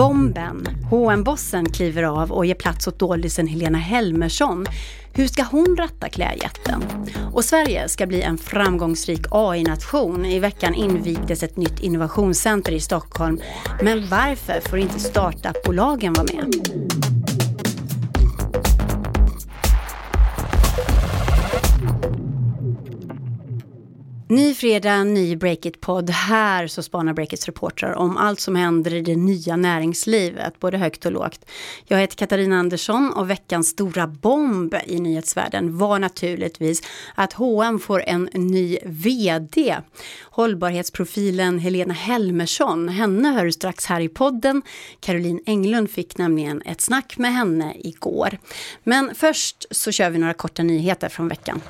Bomben! hm bossen kliver av och ger plats åt doldisen Helena Helmersson. Hur ska hon ratta klädjätten? Och Sverige ska bli en framgångsrik AI-nation. I veckan invigdes ett nytt innovationscenter i Stockholm. Men varför får inte startupbolagen vara med? Ny fredag, ny Breakit-podd. Här så spanar Breakits reportrar om allt som händer i det nya näringslivet, både högt och lågt. Jag heter Katarina Andersson och veckans stora bomb i nyhetsvärlden var naturligtvis att H&M får en ny VD. Hållbarhetsprofilen Helena Helmersson, henne hör du strax här i podden. Caroline Englund fick nämligen ett snack med henne igår. Men först så kör vi några korta nyheter från veckan.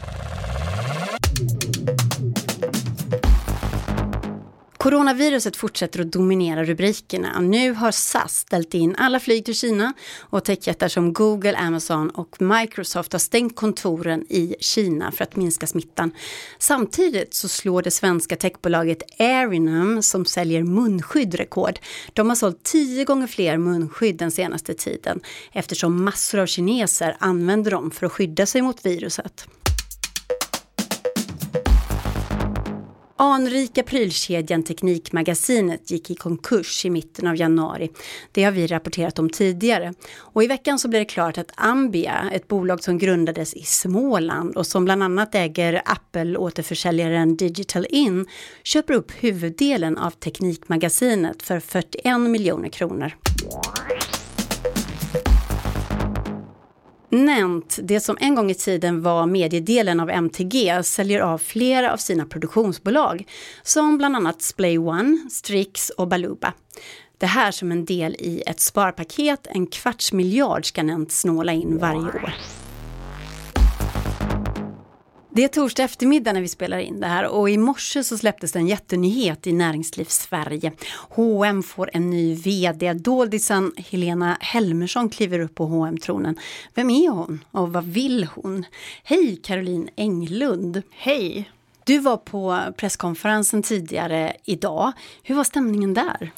Coronaviruset fortsätter att dominera rubrikerna. Nu har SAS ställt in alla flyg till Kina och techjättar som Google, Amazon och Microsoft har stängt kontoren i Kina för att minska smittan. Samtidigt så slår det svenska techbolaget Arinum som säljer munskydd rekord. De har sålt tio gånger fler munskydd den senaste tiden eftersom massor av kineser använder dem för att skydda sig mot viruset. Anrika prylkedjan Teknikmagasinet gick i konkurs i mitten av januari. Det har vi rapporterat om tidigare. Och i veckan så blev det klart att Ambia, ett bolag som grundades i Småland och som bland annat äger Apple-återförsäljaren Digital In, köper upp huvuddelen av Teknikmagasinet för 41 miljoner kronor. Nent, det som en gång i tiden var mediedelen av MTG, säljer av flera av sina produktionsbolag, som bland annat Splay One, Strix och Baluba. Det här som en del i ett sparpaket, en kvarts miljard ska Nent snåla in varje år. Det är torsdag eftermiddag när vi spelar in det här och i morse så släpptes en jättenyhet i Näringslivssverige. H&M får en ny VD. Doldisen Helena Helmersson kliver upp på hm tronen Vem är hon och vad vill hon? Hej Caroline Englund! Hej! Du var på presskonferensen tidigare idag. Hur var stämningen där?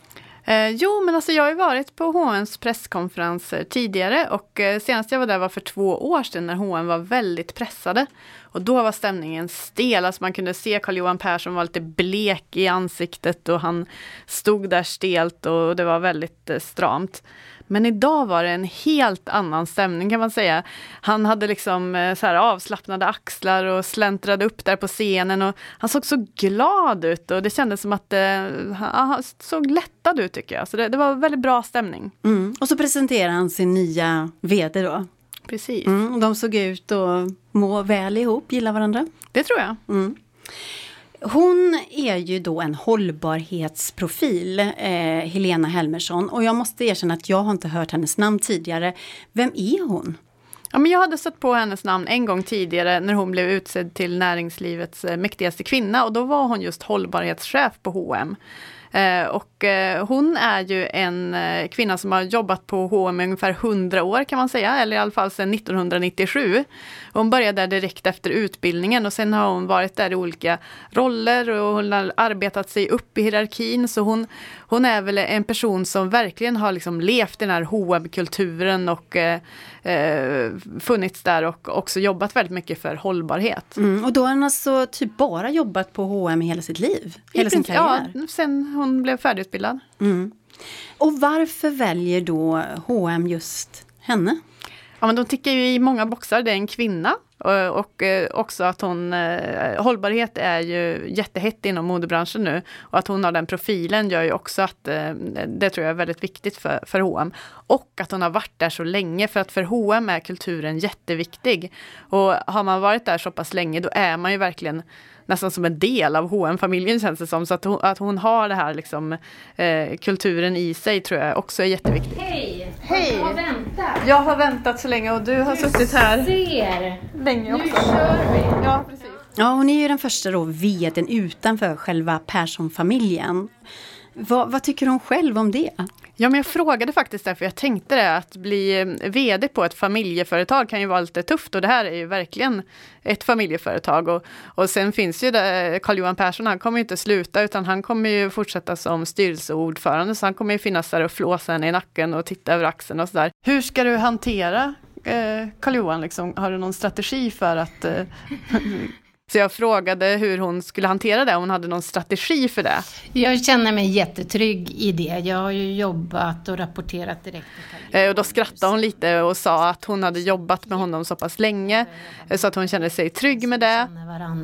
Eh, jo, men alltså jag har ju varit på H&M's presskonferenser tidigare och eh, senast jag var där var för två år sedan när H&M var väldigt pressade. Och då var stämningen stel, alltså man kunde se Carl-Johan Persson var lite blek i ansiktet och han stod där stelt och det var väldigt eh, stramt. Men idag var det en helt annan stämning kan man säga. Han hade liksom eh, så här avslappnade axlar och släntrade upp där på scenen och han såg så glad ut och det kändes som att eh, han såg lättad ut tycker jag. Så det, det var väldigt bra stämning. Mm. Och så presenterade han sin nya VD då. Precis. Mm, de såg ut att må väl ihop, gilla varandra. Det tror jag. Mm. Hon är ju då en hållbarhetsprofil, eh, Helena Helmersson. Och jag måste erkänna att jag har inte hört hennes namn tidigare. Vem är hon? Ja, men jag hade stött på hennes namn en gång tidigare när hon blev utsedd till näringslivets eh, mäktigaste kvinna och då var hon just hållbarhetschef på H&M. Eh, och eh, hon är ju en eh, kvinna som har jobbat på H&M i ungefär 100 år kan man säga, eller i alla fall sedan 1997. Hon började där direkt efter utbildningen och sen har hon varit där i olika roller och hon har arbetat sig upp i hierarkin. Så hon, hon är väl en person som verkligen har liksom levt den här hm kulturen och eh, funnits där och också jobbat väldigt mycket för hållbarhet. Mm, och då har hon alltså typ bara jobbat på H&M hela sitt liv? Hela sin karriär? Ja, sen hon blev färdigutbildad. Mm. Och varför väljer då H&M just henne? Ja, men de tickar ju i många boxar. Det är en kvinna eh, och eh, också att hon, eh, hållbarhet är ju jättehett inom modebranschen nu. Och att hon har den profilen gör ju också att det tror jag är väldigt viktigt för, för H&M. Och att hon har varit där så länge, för att för H&M är kulturen jätteviktig. Och har man varit där så pass länge, då är man ju verkligen nästan som en del av hm familjen känns det som. Så att hon, att hon har det här liksom, eh, kulturen i sig tror jag också är jätteviktigt. Hej! Hej! Jag har väntat. Jag har väntat så länge och du har du suttit här ser. länge också. Nu kör vi! Ja, precis. Ja, hon är ju den första då vdn utanför själva Persson-familjen. Vad, vad tycker hon själv om det? Ja, men jag frågade faktiskt därför jag tänkte det, att bli eh, VD på ett familjeföretag kan ju vara lite tufft och det här är ju verkligen ett familjeföretag. Och, och sen finns ju det, eh, Carl-Johan Persson, han kommer ju inte sluta utan han kommer ju fortsätta som styrelseordförande så han kommer ju finnas där och flåsa henne i nacken och titta över axeln och sådär. Hur ska du hantera eh, Carl-Johan, liksom? har du någon strategi för att eh, så jag frågade hur hon skulle hantera det, om hon hade någon strategi för det. Jag känner mig jättetrygg i det. Jag har ju jobbat och rapporterat direkt. Eh, och då skrattade hon lite och sa att hon hade jobbat med honom så pass länge eh, så att hon kände sig trygg med det.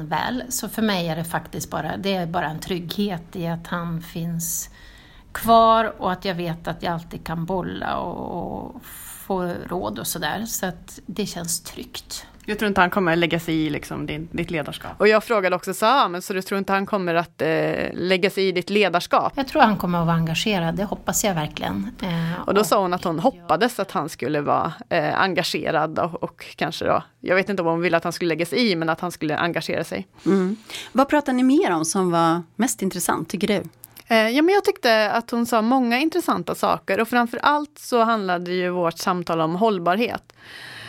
Väl. Så för mig är det faktiskt bara, det är bara en trygghet i att han finns kvar och att jag vet att jag alltid kan bolla och få råd och sådär. Så att det känns tryggt. Jag tror inte han kommer lägga sig i liksom, din, ditt ledarskap. Och jag frågade också så, ah, men så du tror inte han kommer att eh, lägga sig i ditt ledarskap? Jag tror han kommer att vara engagerad, det hoppas jag verkligen. Eh, och då och sa hon att hon hoppades att han skulle vara eh, engagerad och, och, kanske då, jag vet inte vad hon ville att han skulle lägga sig i, men att han skulle engagera sig. Mm. Vad pratar ni mer om som var mest intressant, tycker du? Eh, ja, men jag tyckte att hon sa många intressanta saker och framför allt så handlade ju vårt samtal om hållbarhet.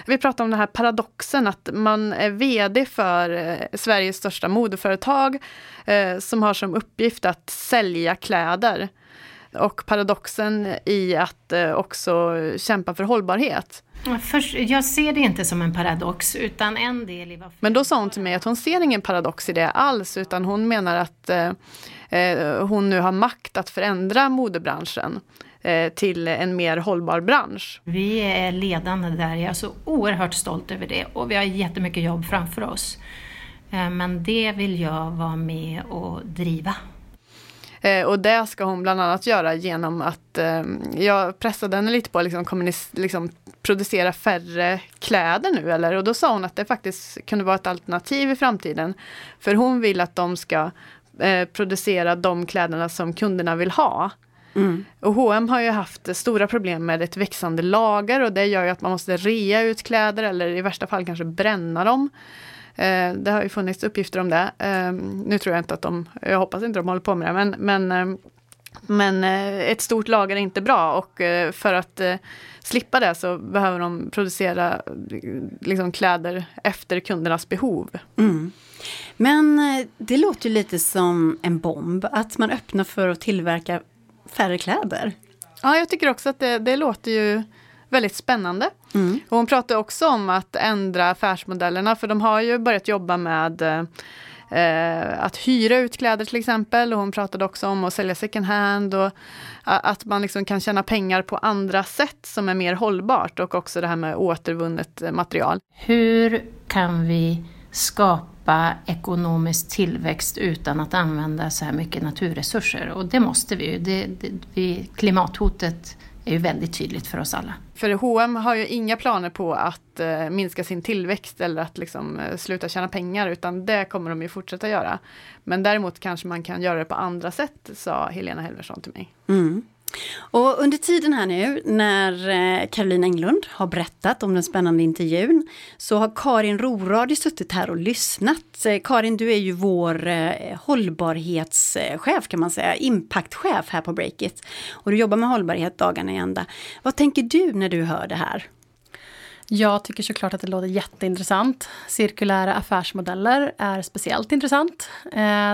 Vi pratade om den här paradoxen att man är VD för eh, Sveriges största modeföretag eh, som har som uppgift att sälja kläder. Och paradoxen i att eh, också kämpa för hållbarhet. Först, jag ser det inte som en paradox, utan en del i varför... Men då sa hon till mig att hon ser ingen paradox i det alls, utan hon menar att eh, hon nu har makt att förändra modebranschen. Eh, till en mer hållbar bransch. Vi är ledande där, jag är så oerhört stolt över det och vi har jättemycket jobb framför oss. Eh, men det vill jag vara med och driva. Eh, och det ska hon bland annat göra genom att jag pressade henne lite på att liksom, liksom, producera färre kläder nu. Eller? Och då sa hon att det faktiskt kunde vara ett alternativ i framtiden. För hon vill att de ska producera de kläderna som kunderna vill ha. Mm. Och H&M har ju haft stora problem med ett växande lager och det gör ju att man måste rea ut kläder eller i värsta fall kanske bränna dem. Eh, det har ju funnits uppgifter om det. Eh, nu tror jag inte att de, jag hoppas inte de håller på med det, men, men, eh, men eh, ett stort lager är inte bra och eh, för att eh, slippa det så behöver de producera liksom, kläder efter kundernas behov. Mm. Men det låter ju lite som en bomb, att man öppnar för att tillverka färre kläder. Ja, jag tycker också att det, det låter ju väldigt spännande. Mm. Och hon pratar också om att ändra affärsmodellerna, för de har ju börjat jobba med eh, att hyra ut kläder till exempel. Och hon pratade också om att sälja second hand och att man liksom kan tjäna pengar på andra sätt som är mer hållbart och också det här med återvunnet material. Hur kan vi skapa ekonomisk tillväxt utan att använda så här mycket naturresurser. Och det måste vi ju. Det, det, vi, klimathotet är ju väldigt tydligt för oss alla. För H&M har ju inga planer på att eh, minska sin tillväxt eller att liksom, eh, sluta tjäna pengar utan det kommer de ju fortsätta göra. Men däremot kanske man kan göra det på andra sätt, sa Helena Helmersson till mig. Mm. Och under tiden här nu när eh, Caroline Englund har berättat om den spännande intervjun så har Karin Roradi suttit här och lyssnat. Eh, Karin, du är ju vår eh, hållbarhetschef kan man säga, impactchef här på Breakit. Och du jobbar med hållbarhet dagarna i ända. Vad tänker du när du hör det här? Jag tycker såklart att det låter jätteintressant. Cirkulära affärsmodeller är speciellt intressant.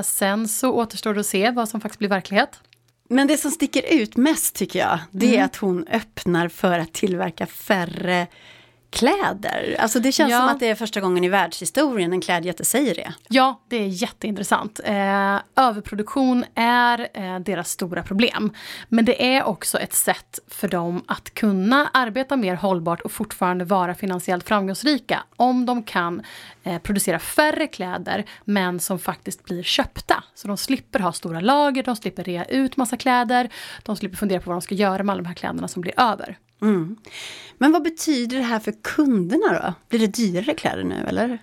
Sen så återstår det att se vad som faktiskt blir verklighet. Men det som sticker ut mest tycker jag, det mm. är att hon öppnar för att tillverka färre kläder. Alltså det känns ja. som att det är första gången i världshistorien en klädjätte säger det. Ja, det är jätteintressant. Eh, överproduktion är eh, deras stora problem. Men det är också ett sätt för dem att kunna arbeta mer hållbart och fortfarande vara finansiellt framgångsrika. Om de kan eh, producera färre kläder men som faktiskt blir köpta. Så de slipper ha stora lager, de slipper rea ut massa kläder, de slipper fundera på vad de ska göra med alla de här kläderna som blir över. Mm. Men vad betyder det här för kunderna då? Blir det dyrare kläder nu eller?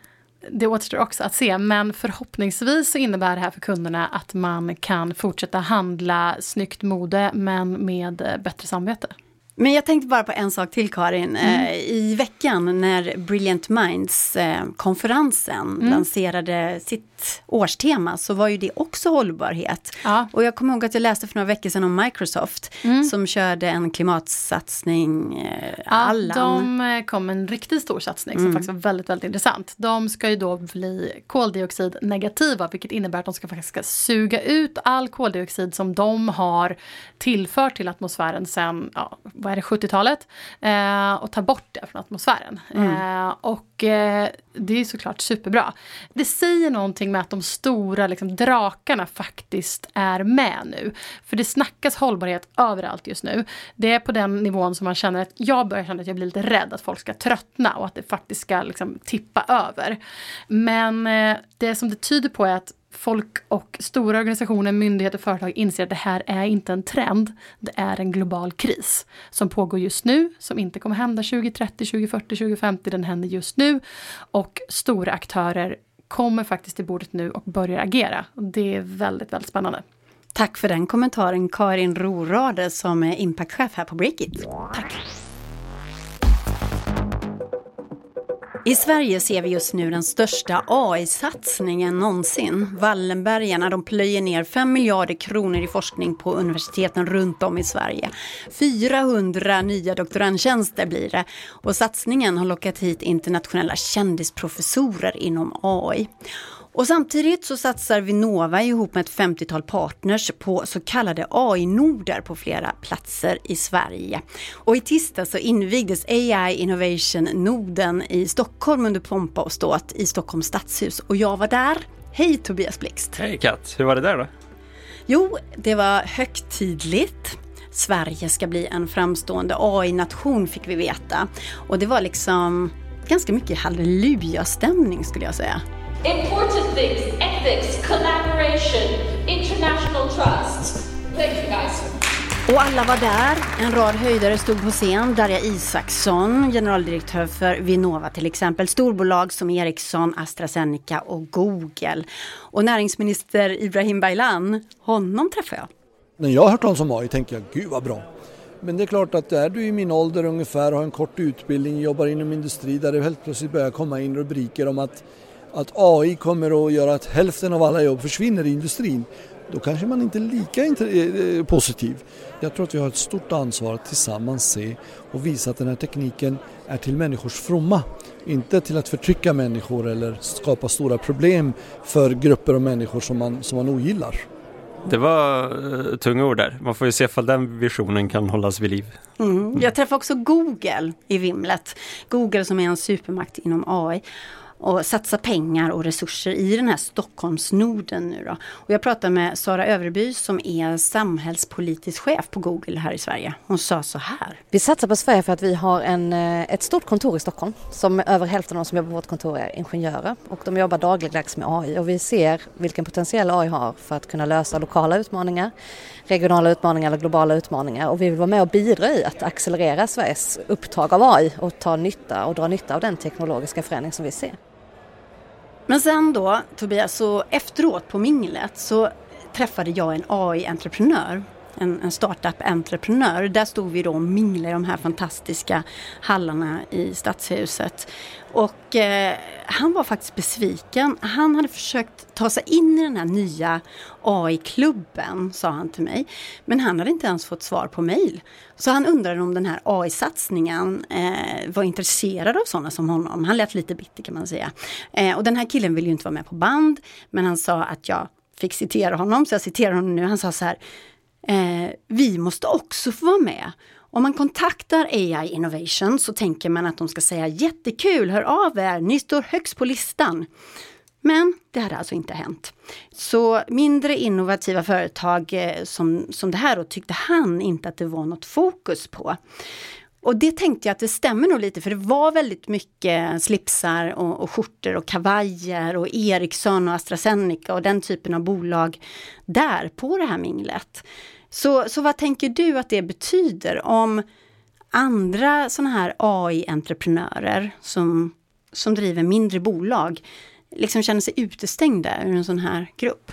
Det återstår också att se, men förhoppningsvis så innebär det här för kunderna att man kan fortsätta handla snyggt mode men med bättre samvete. Men jag tänkte bara på en sak till Karin. Mm. Eh, I veckan när Brilliant Minds-konferensen eh, mm. lanserade sitt årstema så var ju det också hållbarhet. Ja. Och jag kommer ihåg att jag läste för några veckor sedan om Microsoft Mm. som körde en klimatsatsning, eh, Ja, Allan. de eh, kom en riktigt stor satsning som faktiskt var väldigt, väldigt intressant. De ska ju då bli koldioxidnegativa vilket innebär att de ska faktiskt ska suga ut all koldioxid som de har tillfört till atmosfären sedan, ja, vad är det, 70-talet eh, och ta bort det från atmosfären. Eh, och eh, det är såklart superbra. Det säger någonting med att de stora liksom, drakarna faktiskt är med nu. För det snackas hållbarhet överallt just nu. Det är på den nivån som man känner att jag börjar känna att jag blir lite rädd att folk ska tröttna och att det faktiskt ska liksom, tippa över. Men eh, det som det tyder på är att folk och stora organisationer, myndigheter och företag inser att det här är inte en trend. Det är en global kris som pågår just nu, som inte kommer hända 2030, 2040, 2050. Den händer just nu. Och stora aktörer kommer faktiskt till bordet nu och börjar agera. Det är väldigt, väldigt spännande. Tack för den kommentaren Karin Rorade som är impactchef här på Breakit. Tack. I Sverige ser vi just nu den största AI-satsningen någonsin. Wallenbergarna de plöjer ner 5 miljarder kronor i forskning på universiteten runt om i Sverige. 400 nya doktorandtjänster blir det och satsningen har lockat hit internationella kändisprofessorer inom AI. Och samtidigt så satsar Vinnova ihop med ett 50-tal partners på så kallade AI-noder på flera platser i Sverige. Och i tisdag så invigdes AI Innovation-noden i Stockholm under pompa och ståt i Stockholms stadshus och jag var där. Hej Tobias Blixt! Hej Kat, hur var det där då? Jo, det var högtidligt. Sverige ska bli en framstående AI-nation fick vi veta. Och det var liksom ganska mycket halleluja-stämning skulle jag säga. Important things, ethics, collaboration, international trust. Thank you guys. Och alla var där. En rad höjdare stod på scen. Darja Isaksson, generaldirektör för Vinnova till exempel. Storbolag som Ericsson, AstraZeneca och Google. Och näringsminister Ibrahim Baylan, honom träffade jag. När jag har hört talas om AI tänker jag, gud vad bra. Men det är klart att är du i min ålder ungefär, har en kort utbildning, jobbar inom industri där det helt plötsligt börjar komma in rubriker om att, att AI kommer att göra att hälften av alla jobb försvinner i industrin. Då kanske man inte är lika inter- eh, positiv. Jag tror att vi har ett stort ansvar att tillsammans se och visa att den här tekniken är till människors fromma. Inte till att förtrycka människor eller skapa stora problem för grupper av människor som man, som man ogillar. Det var uh, tunga ord där. Man får ju se ifall den visionen kan hållas vid liv. Mm. Jag träffade också Google i vimlet. Google som är en supermakt inom AI och satsa pengar och resurser i den här Stockholmsnoden nu då. Och jag pratade med Sara Överby som är samhällspolitisk chef på Google här i Sverige. Hon sa så här. Vi satsar på Sverige för att vi har en, eh, ett stort kontor i Stockholm som över hälften av de som jobbar på vårt kontor är ingenjörer och de jobbar dagligdags med AI och vi ser vilken potential AI har för att kunna lösa lokala utmaningar, regionala utmaningar eller globala utmaningar och vi vill vara med och bidra i att accelerera Sveriges upptag av AI och ta nytta och dra nytta av den teknologiska förändring som vi ser. Men sen då Tobias, så efteråt på minglet så träffade jag en AI-entreprenör. En, en startup-entreprenör. Där stod vi då och minglade i de här fantastiska hallarna i Stadshuset. Och eh, han var faktiskt besviken. Han hade försökt ta sig in i den här nya AI-klubben, sa han till mig. Men han hade inte ens fått svar på mail. Så han undrade om den här AI-satsningen eh, var intresserad av sådana som honom. Han lät lite bitter kan man säga. Eh, och den här killen ville ju inte vara med på band, men han sa att jag fick citera honom, så jag citerar honom nu. Han sa så här, eh, vi måste också få vara med. Om man kontaktar AI Innovation så tänker man att de ska säga jättekul, hör av er, ni står högst på listan. Men det hade alltså inte hänt. Så mindre innovativa företag eh, som, som det här då tyckte han inte att det var något fokus på. Och det tänkte jag att det stämmer nog lite för det var väldigt mycket slipsar och, och skjortor och kavajer och Ericsson och AstraZeneca och den typen av bolag där på det här minglet. Så, så vad tänker du att det betyder om andra sådana här AI-entreprenörer som, som driver mindre bolag liksom känner sig utestängda ur en sån här grupp?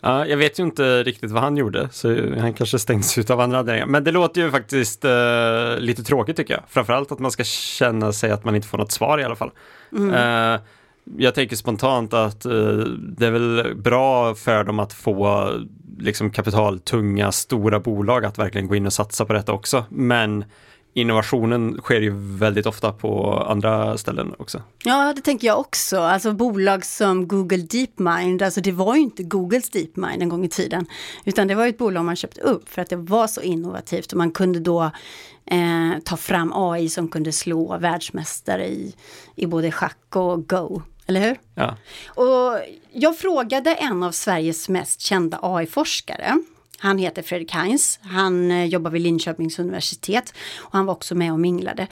Ja, jag vet ju inte riktigt vad han gjorde, så han kanske stängs ut av andra anledningar. Men det låter ju faktiskt uh, lite tråkigt tycker jag. Framförallt att man ska känna sig att man inte får något svar i alla fall. Uh, jag tänker spontant att eh, det är väl bra för dem att få liksom kapitaltunga, stora bolag att verkligen gå in och satsa på detta också. Men innovationen sker ju väldigt ofta på andra ställen också. Ja, det tänker jag också. Alltså bolag som Google DeepMind, alltså det var ju inte Googles DeepMind en gång i tiden, utan det var ju ett bolag man köpte upp för att det var så innovativt och man kunde då eh, ta fram AI som kunde slå världsmästare i, i både schack och Go. Eller hur? Ja. Och jag frågade en av Sveriges mest kända AI-forskare. Han heter Fredrik Heinz. Han eh, jobbar vid Linköpings universitet och han var också med och minglade.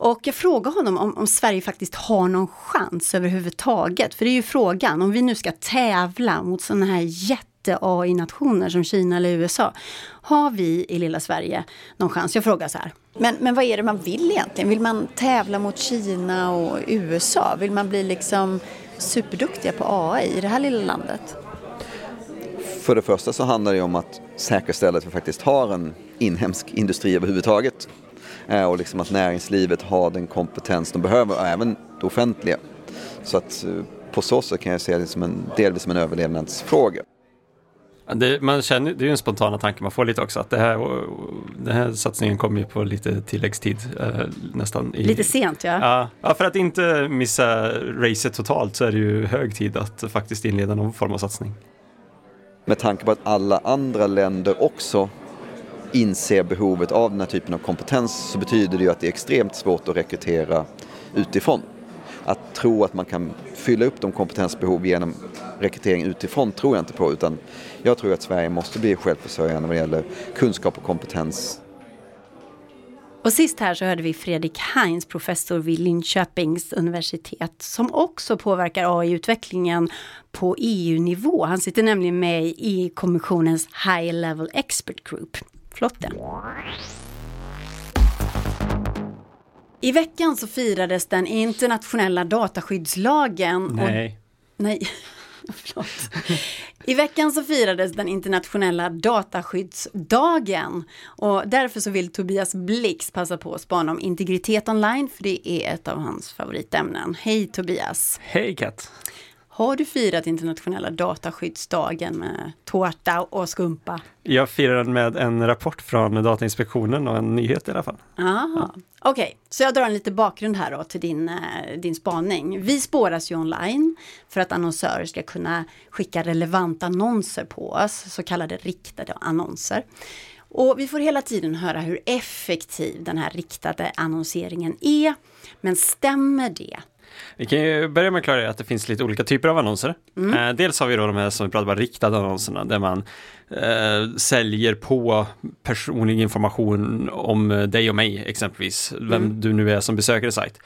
Och jag frågade honom om, om Sverige faktiskt har någon chans överhuvudtaget. För det är ju frågan, om vi nu ska tävla mot sådana här jätte-AI-nationer som Kina eller USA. Har vi i lilla Sverige någon chans? Jag frågar så här. Men, men vad är det man vill egentligen? Vill man tävla mot Kina och USA? Vill man bli liksom superduktiga på AI i det här lilla landet? För det första så handlar det om att säkerställa att vi faktiskt har en inhemsk industri överhuvudtaget. Eh, och liksom att näringslivet har den kompetens de behöver och även det offentliga. Så att eh, på så sätt kan jag se det som en, delvis som en överlevnadsfråga. Det, man känner, det är ju en spontana tanke man får lite också att det här, den här satsningen kommer ju på lite tilläggstid eh, nästan. I, Lite sent ja. Ja, ja, för att inte missa racet totalt så är det ju hög tid att faktiskt inleda någon form av satsning. Med tanke på att alla andra länder också inser behovet av den här typen av kompetens så betyder det ju att det är extremt svårt att rekrytera utifrån. Att tro att man kan fylla upp de kompetensbehov genom rekrytering utifrån tror jag inte på utan jag tror att Sverige måste bli självförsörjande vad det gäller kunskap och kompetens. Och sist här så hörde vi Fredrik Heinz, professor vid Linköpings universitet, som också påverkar AI-utvecklingen på EU-nivå. Han sitter nämligen med i kommissionens High Level Expert Group. Flotte. I veckan så firades den internationella dataskyddslagen. och- Nej. Nej, förlåt. I veckan så firades den internationella dataskyddsdagen och därför så vill Tobias Blix passa på att spana om integritet online för det är ett av hans favoritämnen. Hej Tobias! Hej Kat! Har du firat internationella dataskyddsdagen med tårta och skumpa? Jag firar den med en rapport från Datainspektionen och en nyhet i alla fall. Aha. Okej, så jag drar en lite bakgrund här då till din, eh, din spaning. Vi spåras ju online för att annonsörer ska kunna skicka relevanta annonser på oss, så kallade riktade annonser. Och vi får hela tiden höra hur effektiv den här riktade annonseringen är. Men stämmer det? Vi kan ju börja med att klargöra att det finns lite olika typer av annonser. Eh, dels har vi då de här som vi pratar om, riktade annonserna, där man eh, säljer på personlig information om eh, dig och mig exempelvis, vem du nu är som besöker sajt.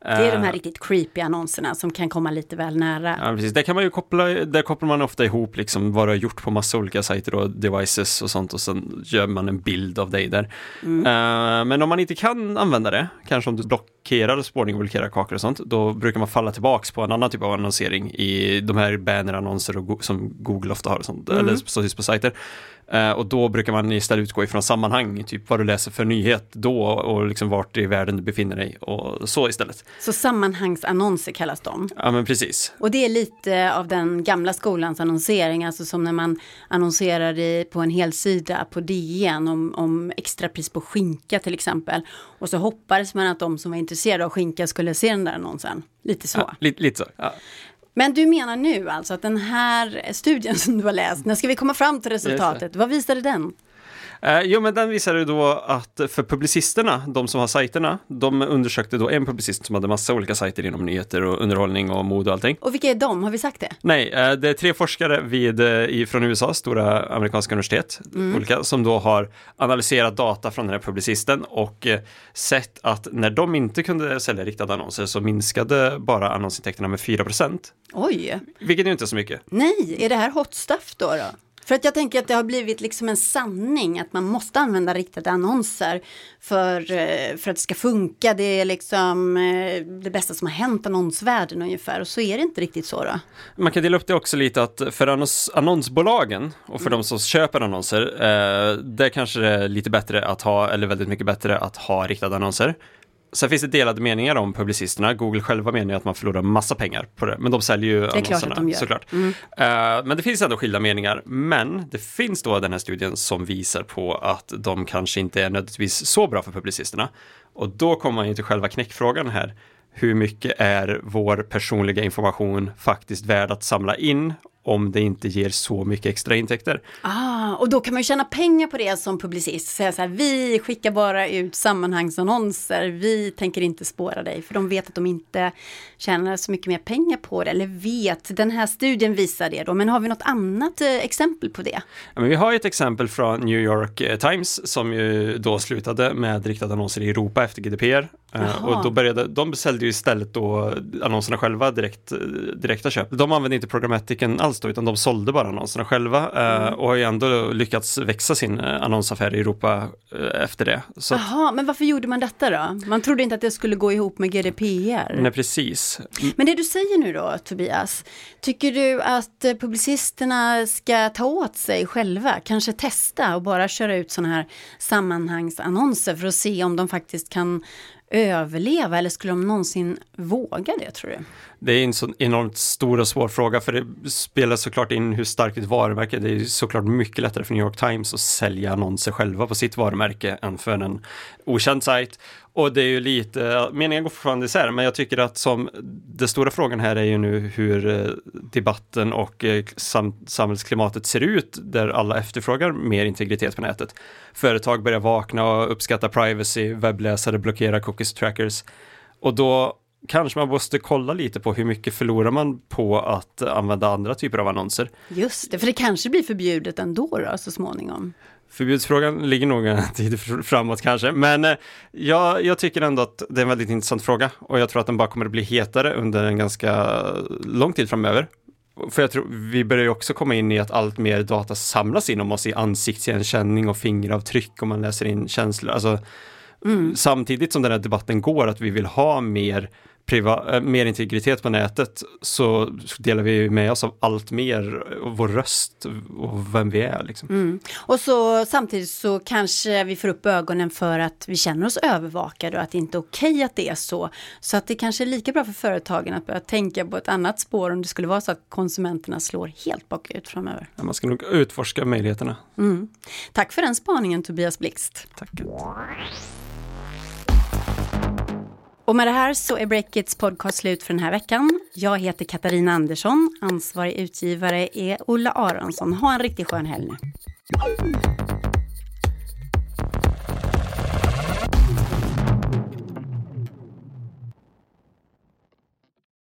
Det är de Eh, här riktigt creepy annonserna som kan komma lite väl nära. Ja, precis. Där kan man ju koppla, där kopplar man ofta ihop liksom vad du har gjort på massa olika sajter och devices och sånt och sen gör man en bild av dig där. Eh, men om man inte kan använda det, kanske om du blockerar spårning och blockerar kakor och sånt, då brukar man falla tillbaks på en annan typ av annonsering i de här bannerannonser go- som Google ofta har och sånt, eller så finns på sajter. Eh, och då brukar man istället utgå ifrån sammanhang, typ vad du läser för nyhet då och liksom vart i världen du befinner dig och så istället. Så sammanhangsannonser kallas de. Ja men precis. Och det är lite av den gamla skolans annonsering, alltså som när man annonserar i, på en hel sida på DN om, om extrapris på skinka till exempel. Och så hoppades man att de som var intresserade av skinka skulle se den där annonsen. Lite så. Ja, lite, lite så. Ja. Men du menar nu alltså att den här studien som du har läst, när ska vi komma fram till resultatet? Vad visade den? Eh, jo, men den visade då att för publicisterna, de som har sajterna, de undersökte då en publicist som hade massa olika sajter inom nyheter och underhållning och mode och allting. Och vilka är de? Har vi sagt det? Nej, eh, det är tre forskare vid, eh, i, från USA, stora amerikanska universitet, olika, som då har analyserat data från den här publicisten och eh, sett att när de inte kunde sälja riktade annonser så minskade bara annonsintäkterna med 4% Oj, vilket ju inte är så mycket. nej, är det här hot stuff då? då? För att jag tänker att det har blivit liksom en sanning att man måste använda riktade annonser för, eh, för att det ska funka. Det är liksom eh, det bästa som har hänt annonsvärlden ungefär och så är det inte riktigt så då. Man kan dela upp det också lite att för annons, annonsbolagen och för de som köper annonser, eh, där kanske det är lite bättre att ha, eller väldigt mycket bättre att ha riktade annonser. Sen finns det delade meningar om publicisterna. Google själva menar att man förlorar massa pengar på det, men de säljer ju Det är klart att de gör. såklart. Mm. Eh, men det finns ändå skilda meningar. Men det finns då den här studien som visar på att de kanske inte är nödvändigtvis så bra för publicisterna. Och då kommer man ju till själva knäckfrågan här. Hur mycket är vår personliga information faktiskt värd att samla in om det inte ger så mycket extra intäkter? Ah, och då kan man ju tjäna pengar på det som publicist. Säga så här, vi skickar bara ut sammanhangsannonser, vi tänker inte spåra dig. För de vet att de inte tjänar så mycket mer pengar på det, eller vet, den här studien visar det då. Men har vi något annat eh, exempel på det? Ja, men vi har ju ett exempel från New York eh, Times som ju då slutade med riktade annonser i Europa efter GDPR. Eh, Jaha. och då började, de beställde ju istället då annonserna själva direkt, direkta köp. De använde inte programmatiken alls då, utan de sålde bara annonserna själva eh, och har ju ändå lyckats växa sin eh, annonsaffär i Europa eh, efter det. Så Jaha, men varför gjorde man detta då? Man trodde inte att det skulle gå ihop med GDPR. nej, precis. Men det du säger nu då, Tobias, tycker du att publicisterna ska ta åt sig själva, kanske testa och bara köra ut sådana här sammanhangsannonser för att se om de faktiskt kan överleva eller skulle de någonsin våga det tror du? Det är en så enormt stor och svår fråga för det spelar såklart in hur starkt ett varumärke är. Det är såklart mycket lättare för New York Times att sälja annonser själva på sitt varumärke än för en okänd sajt. Och det är ju lite, meningen går fortfarande isär, men jag tycker att som den stora frågan här är ju nu hur eh, debatten och eh, sam samhällsklimatet ser ut där alla efterfrågar mer integritet på nätet. Företag börjar vakna och uppskatta privacy, webbläsare blockerar cookies trackers. Och då kanske man måste kolla lite på hur mycket förlorar man på att använda andra typer av annonser. Just det, för det kanske blir förbjudet ändå då, så småningom. Förbudsfrågan ligger nog en tid fr- framåt kanske, men eh, jag, jag tycker ändå att det är en väldigt intressant fråga och jag tror att den bara kommer att bli hetare under en ganska lång tid framöver. För jag tror vi börjar ju också komma in i att allt mer data samlas in om oss i ansiktsigenkänning och fingeravtryck om man läser in känslor. Alltså, Samtidigt som den här debatten går att vi vill ha mer, priva- äh, mer integritet på nätet så delar vi med oss av allt mer, vår röst och vem vi är. Liksom. Mm. Och så samtidigt så kanske vi får upp ögonen för att vi känner oss övervakade och att det inte är okej att det är så. Så att det kanske är lika bra för företagen att börja tänka på ett annat spår om det skulle vara så att konsumenterna slår helt bakut framöver. Ja, Man ska nog utforska möjligheterna. Mm. Tack för den spaningen Tobias Blixt. Tack. Och med det här så är Breakits podcast slut för den här veckan. Jag heter Katarina Andersson, ansvarig utgivare är Ulla Aronsson. Ha en riktigt skön helg nu.